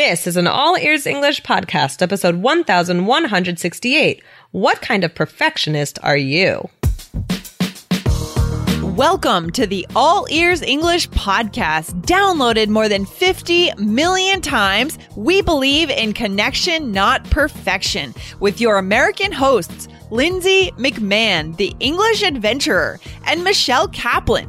This is an All Ears English podcast, episode 1168. What kind of perfectionist are you? Welcome to the All Ears English podcast, downloaded more than 50 million times. We believe in connection, not perfection, with your American hosts, Lindsay McMahon, the English adventurer, and Michelle Kaplan,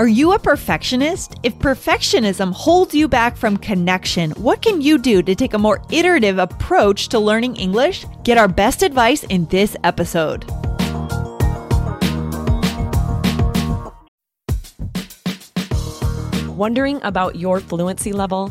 Are you a perfectionist? If perfectionism holds you back from connection, what can you do to take a more iterative approach to learning English? Get our best advice in this episode. Wondering about your fluency level?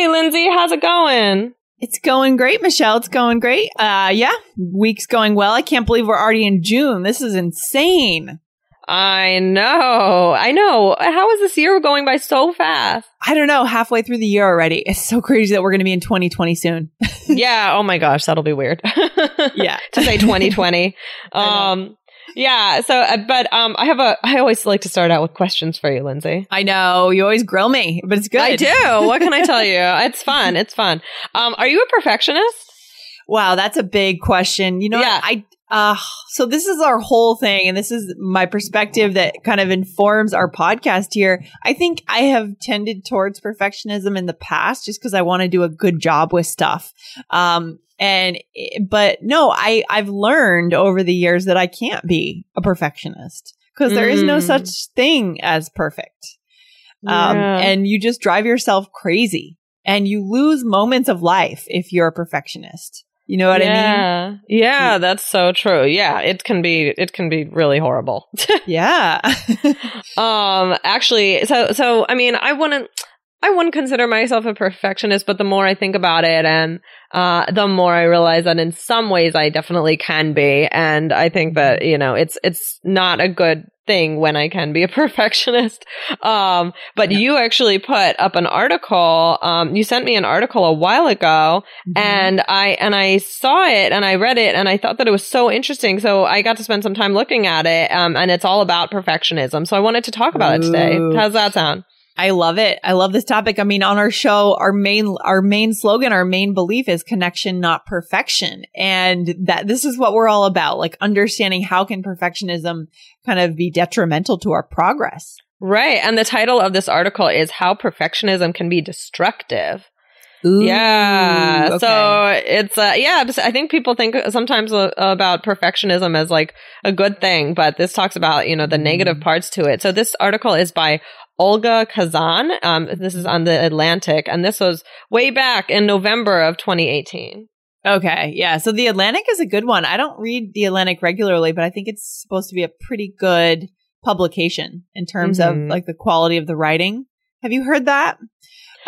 Hey, Lindsay, how's it going? It's going great, Michelle. It's going great. Uh, yeah, week's going well. I can't believe we're already in June. This is insane. I know. I know. How is this year going by so fast? I don't know. Halfway through the year already. It's so crazy that we're going to be in 2020 soon. yeah. Oh my gosh. That'll be weird. yeah. to say 2020. um, yeah. So, uh, but um, I have a. I always like to start out with questions for you, Lindsay. I know you always grill me, but it's good. I do. What can I tell you? It's fun. It's fun. Um, are you a perfectionist? Wow, that's a big question. You know, Yeah. I uh so this is our whole thing and this is my perspective that kind of informs our podcast here. I think I have tended towards perfectionism in the past just because I want to do a good job with stuff. Um and but no, I I've learned over the years that I can't be a perfectionist because there is no Mm. such thing as perfect. Um Yeah. and you just drive yourself crazy and you lose moments of life if you're a perfectionist. You know what I mean? yeah. Yeah, that's so true. Yeah, it can be it can be really horrible. Yeah. um actually, so so I mean, I wouldn't I wouldn't consider myself a perfectionist, but the more I think about it and uh the more I realize that in some ways I definitely can be and I think that, you know, it's it's not a good thing when I can be a perfectionist. Um but you actually put up an article um you sent me an article a while ago Mm-hmm. and I and I saw it and I read it and I thought that it was so interesting. So I got to spend some time looking at it. Um, and it's all about perfectionism. So I wanted to talk about it today. How's that sound? I love it. I love this topic. I mean, on our show, our main, our main slogan, our main belief is connection, not perfection. And that this is what we're all about, like understanding how can perfectionism kind of be detrimental to our progress. Right. And the title of this article is How Perfectionism Can Be Destructive. Ooh, yeah. okay. So it's, uh, yeah, I think people think sometimes uh, about perfectionism as like a good thing, but this talks about, you know, the negative Mm. parts to it. So this article is by Olga Khazan. Um, this is on the Atlantic and this was way back in November of 2018. Okay. Yeah. So the Atlantic is a good one. I don't read the Atlantic regularly, but I think it's supposed to be a pretty good publication in terms Mhm. of like the quality of the writing. Have you heard that?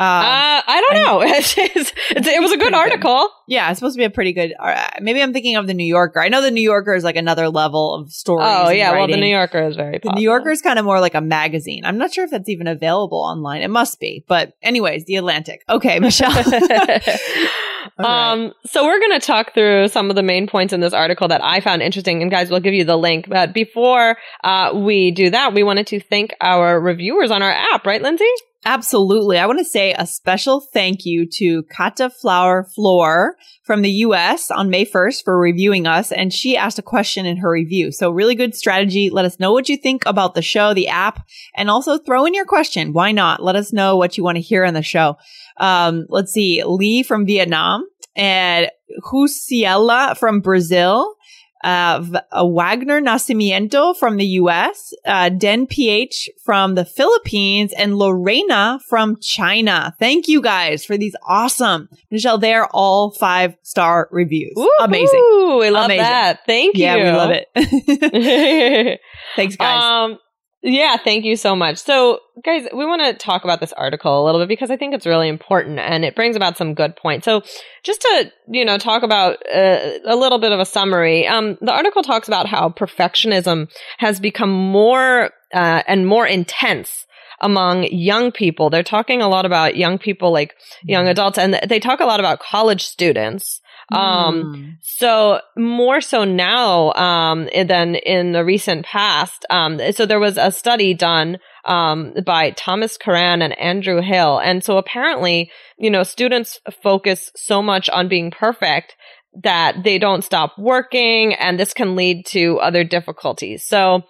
Um, uh, I don't know. It's, it's, it was a good Pretty good. article. Yeah, it's supposed to be a pretty good. Uh, maybe I'm thinking of the New Yorker. I know the New Yorker is like another level of stories. Oh yeah, well the. New Yorker is very The. New Yorker is kind of more like a magazine. I'm not sure if that's even available online. It must be, but anyways, the Atlantic. Okay, Michelle. Right. um, so we're going to talk through some of the main points in this article that I found interesting, and guys, we'll give you the link. But before uh, we do that, we wanted to thank our reviewers on our app, right, Lindsay? Absolutely. I want to say a special thank you to Kata Flower Floor from the US on May 1st for reviewing us. And she asked a question in her review. So really good strategy. Let us know what you think about the show, the app, and also throw in your question. Why not? Let us know what you want to hear on the show. Um, let's see. Lee from Vietnam and Husiela from Brazil. Uh, uh, Wagner Nacimiento from the US, uh, Den PH from the Philippines, and Lorena from China. Thank you guys for these awesome, Michelle, they're all five star reviews. Amazing. Ooh, we love Amazing. that. Thank you. Yeah, we love it. Thanks, guys. Um, yeah, thank you so much. So, guys, we want to talk about this article a little bit because I think it's really important and it brings about some good points. So, just to you know talk about uh, a little bit of a summary, um, the article talks about how perfectionism has become more uh, and more intense among young people. They're talking a lot about young people, like young adults, and they talk a lot about college students. Um, Mm. so more so now um, than in the recent past. Um, so there was a study done um, by Thomas Curran and Andrew Hill, and so apparently, you know, students focus so much on being perfect that they don't stop working, and this can lead to other difficulties. So.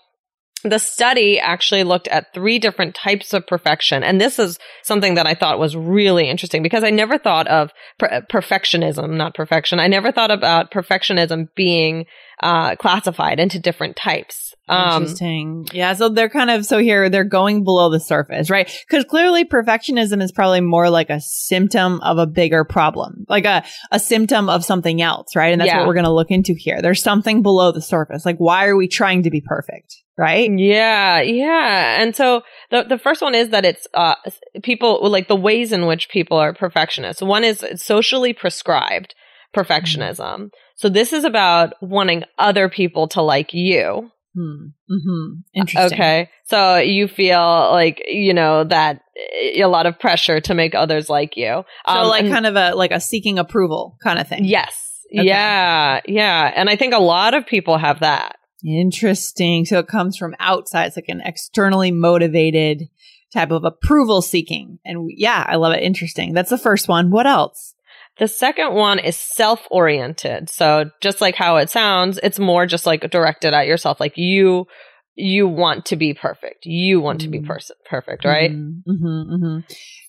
The study actually looked at three different types of perfection. And this is something that I thought was really interesting because I never thought of per- perfectionism, not perfection. I never thought about perfectionism being uh, classified into different types. Um, Interesting. Yeah. So they're kind of, so here they're going below the surface, right? Because clearly perfectionism is probably more like a symptom of a bigger problem, like a, a symptom of something else, right? And that's Yeah. what we're going to look into here. There's something below the surface. Like, why are we trying to be perfect? Right? Yeah, yeah. And so the the first one is that it's uh people like the ways in which people are perfectionists. One is socially prescribed perfectionism. So this is about wanting other people to like you. Hmm. Mm-hmm. Interesting. Okay. So you feel like, you know, that eh, a lot of pressure to make others like you. So Um, like and- kind of a, like a seeking approval kind of thing. Yes. Okay. Yeah. Yeah. And I think a lot of people have that. Interesting. So it comes from outside. It's like an externally motivated type of approval seeking. And yeah, I love it. Interesting. That's the first one. What else? The second one is self oriented. So just like how it sounds, it's more just like directed at yourself. Like you, you want to be perfect. You want to be Mm. pers- perfect, right? Mm-hmm, hmm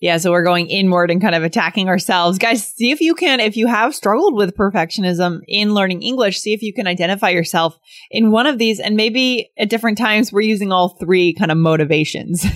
Yeah. So we're going inward and kind of attacking ourselves. Guys, see if you can, if you have struggled with perfectionism in learning English, see if you can identify yourself in one of these. And maybe at different times we're using all three kind of motivations.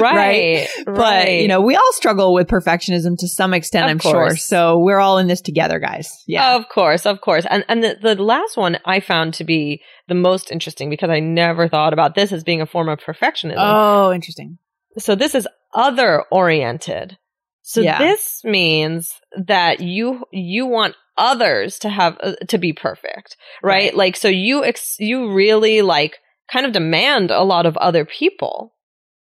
Right. right? But, you know, we all struggle with perfectionism to some extent, Of I'm sure. So we're all in this together, guys. Yeah. Of course, of course. And and the, the last one I found to be the most interesting because I never thought about this as being a form of perfectionism. Oh, interesting. So this is other oriented. So Yeah. this means that you you want others to have uh, to be perfect, right? Right. Like so you ex- you really like kind of demand a lot of other people.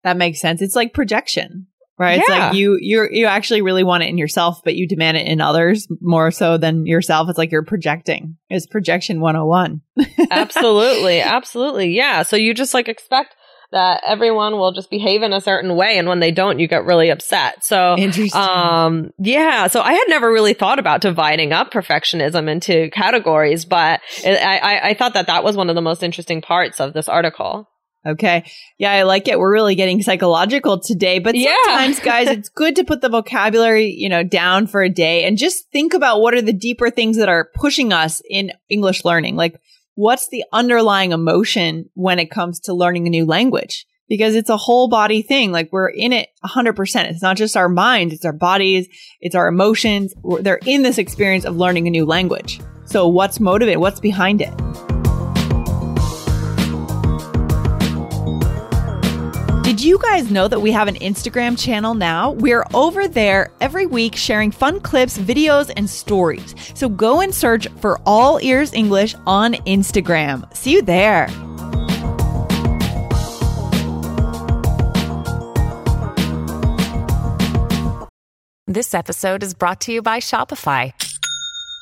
That makes sense. It's like projection, right? It's like you you you actually really want it in yourself, but you demand it in others more so than yourself. It's like you're projecting. It's projection 101. Absolutely, absolutely. Yeah. So you just like expect that everyone will just behave in a certain way and when they don't you get really upset. So. Um, yeah. So I had never really thought about dividing up perfectionism into categories, but it, I, I, I thought that that was one of the most interesting parts of this article. Okay. Yeah, I like it. We're really getting psychological today, but Yeah. sometimes guys, it's good to put the vocabulary, you know, down for a day and just think about what are the deeper things that are pushing us in English learning. Like what's the underlying emotion when it comes to learning a new language? Because it's a whole body thing. Like we're in it 100%. It's not just our minds, it's our bodies, it's our emotions. We're- They're in this experience of learning a new language. So what's motivated? What's behind it? Did you guys know that we have an Instagram channel now? We're over there every week sharing fun clips, videos, and stories. So go and search for All Ears English on Instagram. See you there. This episode is brought to you by Shopify.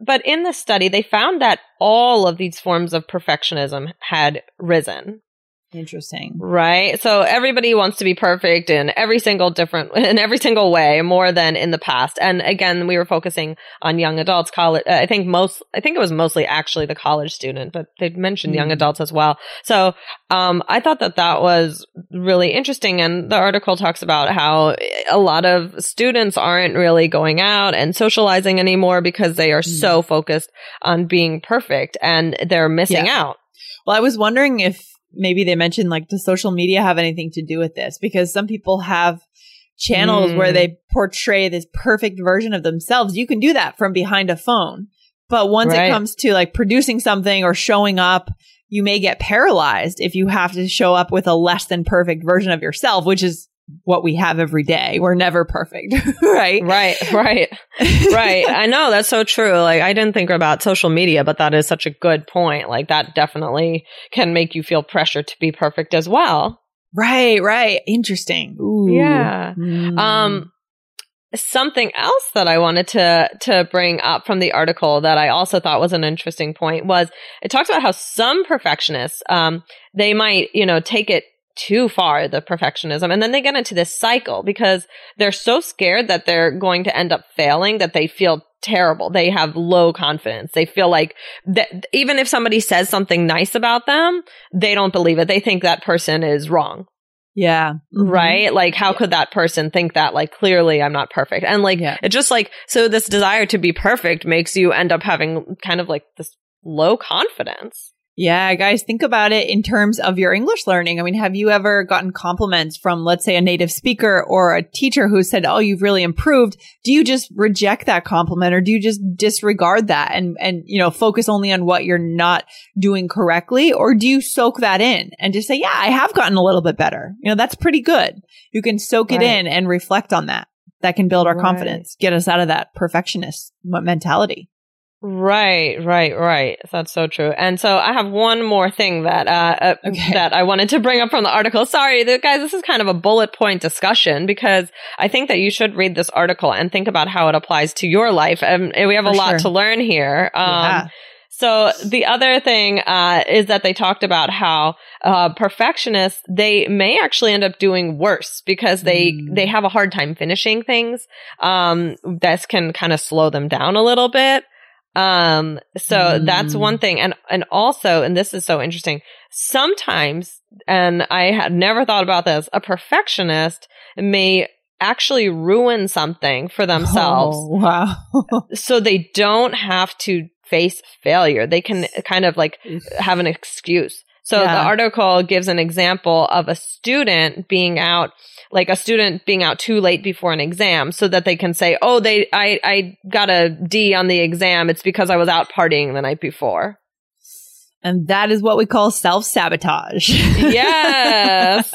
but in the study, they found that all of these forms of perfectionism had risen. Interesting. Right. So everybody wants to be perfect in every single different, in every single way more than in the past. And again, we were focusing on young adults, college. I think most, I think it was mostly actually the college student, but they mentioned young Mm. adults as well. So, um, I thought that that was really interesting. And the article talks about how a lot of students aren't really going out and socializing anymore because they are Mm. so focused on being perfect and they're missing Yeah. out. Well, I was wondering if maybe they mentioned like does social media have anything to do with this? Because some people have channels Mm. where they portray this perfect version of themselves. You can do that from behind a phone. But once Right. it comes to like producing something or showing up, you may get paralyzed if you have to show up with a less than perfect version of yourself, which is what we have every day. We're never perfect, right? Right, right. right. I know that's so true. Like I didn't think about social media, but that is such a good point. Like that definitely can make you feel pressure to be perfect as well. Right, right. Interesting. Ooh. Yeah. Mm. Um something else that I wanted to to bring up from the article that I also thought was an interesting point was it talks about how some perfectionists um they might, you know, take it too far the perfectionism and then they get into this cycle because they're so scared that they're going to end up failing that they feel terrible they have low confidence they feel like that even if somebody says something nice about them they don't believe it they think that person is wrong yeah. Mhm. right? Like, how could that person think that? Like, clearly I'm not perfect. And like, Yeah. it just like, so this desire to be perfect makes you end up having kind of like this low confidence. Yeah, guys, think about it in terms of your English learning. I mean, have you ever gotten compliments from, let's say, a native speaker or a teacher who said, Oh, you've really improved? Do you just reject that compliment or do you just disregard that and, and, you know, focus only on what you're not doing correctly? Or do you soak that in and just say, Yeah, I have gotten a little bit better. You know, that's pretty good. You can soak it in and reflect on that. That can build our Right. confidence, get us out of that perfectionist mentality. Right, right, right. That's so true. And so I have one more thing that uh, uh Okay. that I wanted to bring up from the article. Sorry, the, guys, this is kind of a bullet point discussion because I think that you should read this article and think about how it applies to your life. And we have a lot sure. to learn here. Um, Yeah. So the other thing uh, is that they talked about how uh, perfectionists they may actually end up doing worse because they Mm. they have a hard time finishing things. Um, this can kind of slow them down a little bit. Um, so that's Mm. one thing, and and also, and this is so interesting. Sometimes, and I had never thought about this, a perfectionist may actually ruin something for themselves Oh, wow. so they don't have to face failure. They can kind of like have an excuse. So Yeah. the article gives an example of a student being out, like a student being out too late before an exam so that they can say, Oh, they, I, I got a D on the exam. It's because I was out partying the night before. And that is what we call self sabotage. Yes.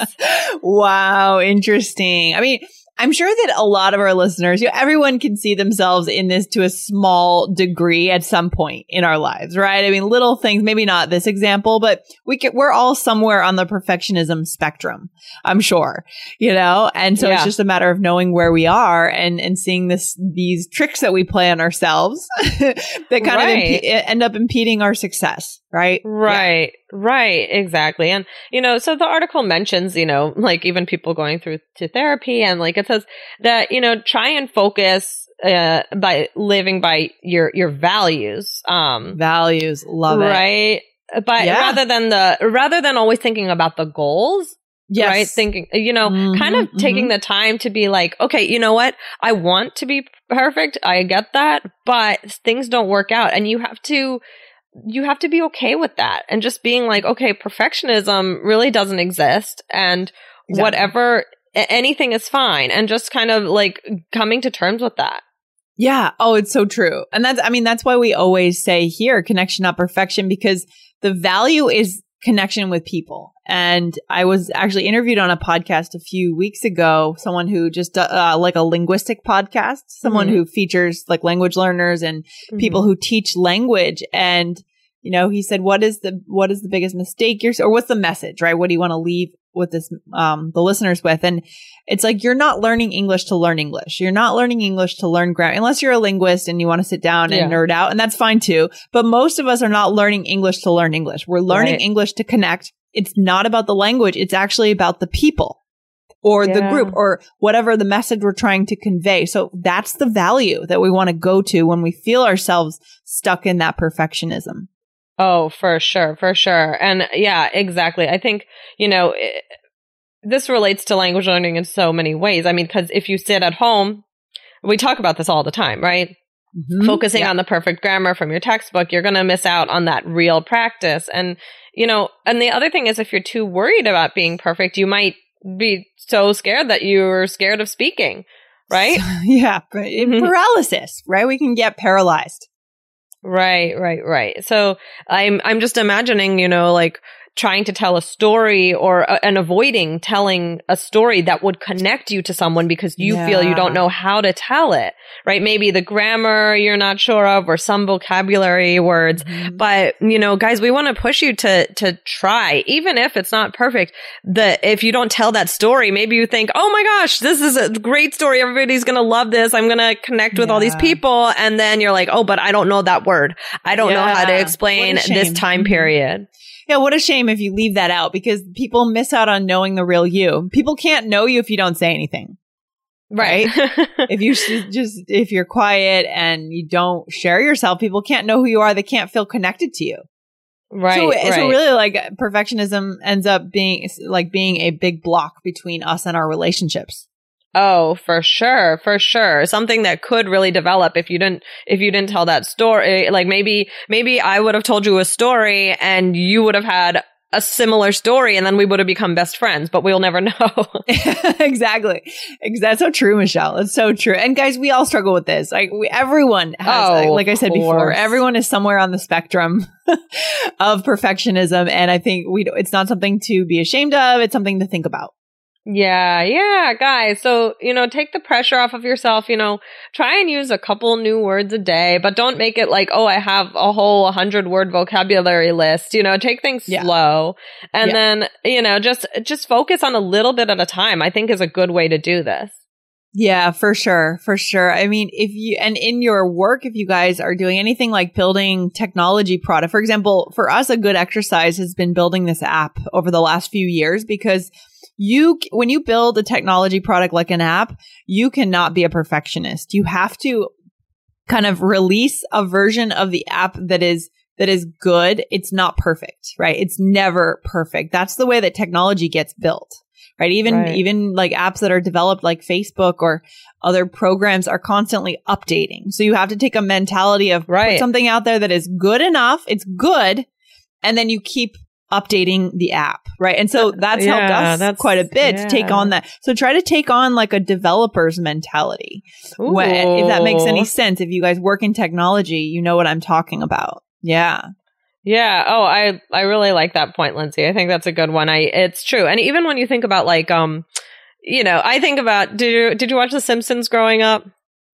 wow. Interesting. I mean, I'm sure that a lot of our listeners, you know, everyone can see themselves in this to a small degree at some point in our lives, right? I mean, little things, maybe not this example, but we can, we're all somewhere on the perfectionism spectrum, I'm sure, you know? And so it's just a matter of knowing where we are and, and seeing this, these tricks that we play on ourselves that kind of Right. impe- end up impeding our success, right? Right, right, exactly. And, you know, so the article mentions, you know, like even people going through to therapy and like it says that, you know, try and focus uh by living by your your values. Um Values. Love it. right? But Yeah. rather than the rather than always thinking about the goals, Yes. right? Thinking, you know, kind of Mhm, taking the time to be like, okay, you know what? I want to be perfect. I get that, but things don't work out and you have to you have to be okay with that and just being like, okay, perfectionism really doesn't exist and Exactly. whatever anything is fine and just kind of like coming to terms with that. Yeah. Oh, it's so true. And that's, I mean, that's why we always say here, connection, not perfection, because the value is connection with people. And I was actually interviewed on a podcast a few weeks ago, someone who just, uh, like a linguistic podcast, someone Mhm. who features like language learners and people who teach language. And, you know, he said, what is the, what is the biggest mistake you're, or what's the message, right? What do you want to leave with this um the listeners with and it's like you're not learning english to learn english. You're not learning english to learn grammar unless you're a linguist and you want to sit down and Yeah. nerd out and that's fine too. But most of us are not learning english to learn english. We're learning Right. english to connect. It's not about the language it's actually about the people or the group or whatever the message we're trying to convey. So that's the value that we want to go to when we feel ourselves stuck in that perfectionism Oh, for sure, for sure. And yeah, exactly. I think, you know, it, this relates to language learning in so many ways. I mean, because if you sit at home, we talk about this all the time, right? Focusing Yeah. on the perfect grammar from your textbook, you're going to miss out on that real practice. And, you know, and the other thing is if you're too worried about being perfect, you might be so scared that you're scared of speaking, right? yeah, Mhm. paralysis, right? We can get paralyzed. Right, right, right. So I'm I'm just imagining, you know, like trying to tell a story or uh, and avoiding telling a story that would connect you to someone because you feel you don't know how to tell it. Right? Maybe the grammar you're not sure of or some vocabulary words. But, you know, guys, we want to push you to to try even if it's not perfect. The if you don't tell that story, maybe you think, "Oh my gosh, this is a great story. Everybody's going to love this. I'm going to connect with all these people." And then you're like, "Oh, but I don't know that word. I don't know how to explain this time Mhm. period." Yeah, what a shame if you leave that out because people miss out on knowing the real you. People can't know you if you don't say anything. Right. If you just if you're quiet and you don't share yourself, people can't know who you are. They can't feel connected to you. right. so, right. so really, like perfectionism ends up being like being a big block between us and our relationships. Oh, for sure, for sure. Something that could really develop if you didn't if you didn't tell that story. Like maybe maybe I would have told you a story and you would have had a similar story and then we would have become best friends, but we'll never know. exactly. Ex- That's so true, Michelle. It's so true. And guys, we all struggle with this. Like we, everyone has, Oh, like, like I said before, everyone is somewhere on the spectrum of perfectionism. And I think we, it's not something to be ashamed of. It's something to think about. Yeah, yeah, guys. So, you know, take the pressure off of yourself, you know, try and use a couple new words a day, but don't make it like, oh, I have a whole 100 word vocabulary list. You know, take things Yeah. slow and Yeah. then, you know, just just focus on a little bit at a time. I think is a good way to do this. Yeah, for sure. For sure. I mean, if you, and in your work, if you guys are doing anything like building technology product, for example, for us, a good exercise has been building this app over the last few years because you, when you build a technology product like an app, you cannot be a perfectionist. You have to kind of release a version of the app that is that is good. It's not perfect, right? It's never perfect. That's the way that technology gets built. Right. Even, Right. even like apps that are developed like Facebook or other programs are constantly updating. So you have to take a mentality of Right. put something out there that is good enough. It's good. And then you keep updating the app. Right. And so uh, that's helped us that's- quite a bit to take on that. So try to take on like a developer's mentality. When, if that makes any sense, if you guys work in technology, you know what I'm talking about. Yeah. Yeah. Oh, I I really like that point, Lindsay. I think that's a good one. I it's true. And even when you think about like um you know, I think about did you did you watch The Simpsons growing up?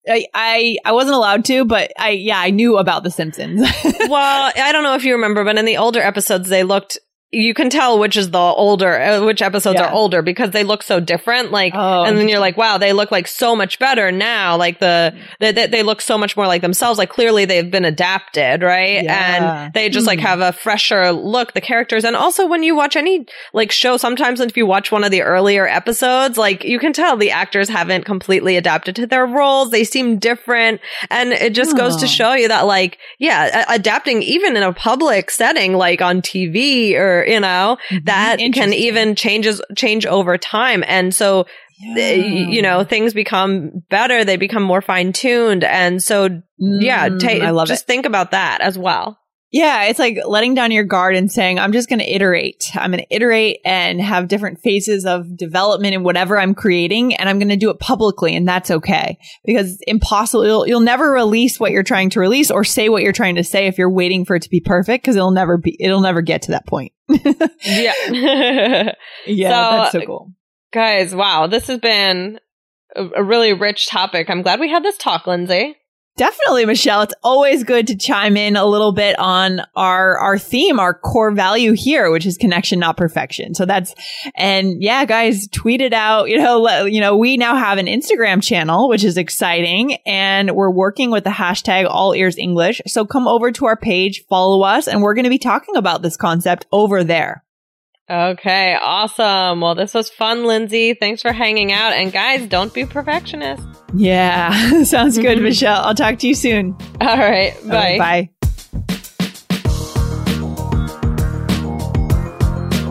I, I, I wasn't allowed to, but I, yeah, I knew about The Simpsons. well, I don't know if you remember, but in the older episodes they looked you can tell which is the older uh, which episodes Yeah. are older because they look so different like Oh, and then you're like wow they look like so much better now like the they, they, look so much more like themselves like clearly they've been adapted right Yeah. and they just like have a fresher look the characters and also when you watch any like show sometimes if you watch one of the earlier episodes like you can tell the actors haven't completely adapted to their roles they seem different and it just goes to Oh. show you that like yeah a- adapting even in a public setting like on TV or you know that can even changes change over time. And so Yeah. uh, you know things become better they become more fine tuned and so yeah Mm, ta- I love just it. think about that as well Yeah, it's like letting down your guard and saying, I'm just going to iterate. I'm going to iterate and have different phases of development in whatever I'm creating. And I'm going to do it publicly. And that's okay because it's impossible. You'll, you'll never release what you're trying to release or say what you're trying to say if you're waiting for it to be perfect because it'll never be, it'll never get to that point. yeah yeah, So- that's so cool. guys wow this has been a, a really rich topic i'm glad we had this talk lindsay Definitely, Michelle. It's always good to chime in a little bit on our our theme, our core value here, which is connection, not perfection. So that's and yeah, guys, tweet it out. You know, let, you know, we now have an Instagram channel, which is exciting, and we're working with the hashtag All Ears English. So come over to our page, follow us, and we're going to be talking about this concept over there. Okay, awesome. Well, this was fun, Lindsay. Thanks for hanging out. And guys, don't be perfectionists. Yeah, sounds good, Michelle. I'll talk to you soon. All right, bye. bye.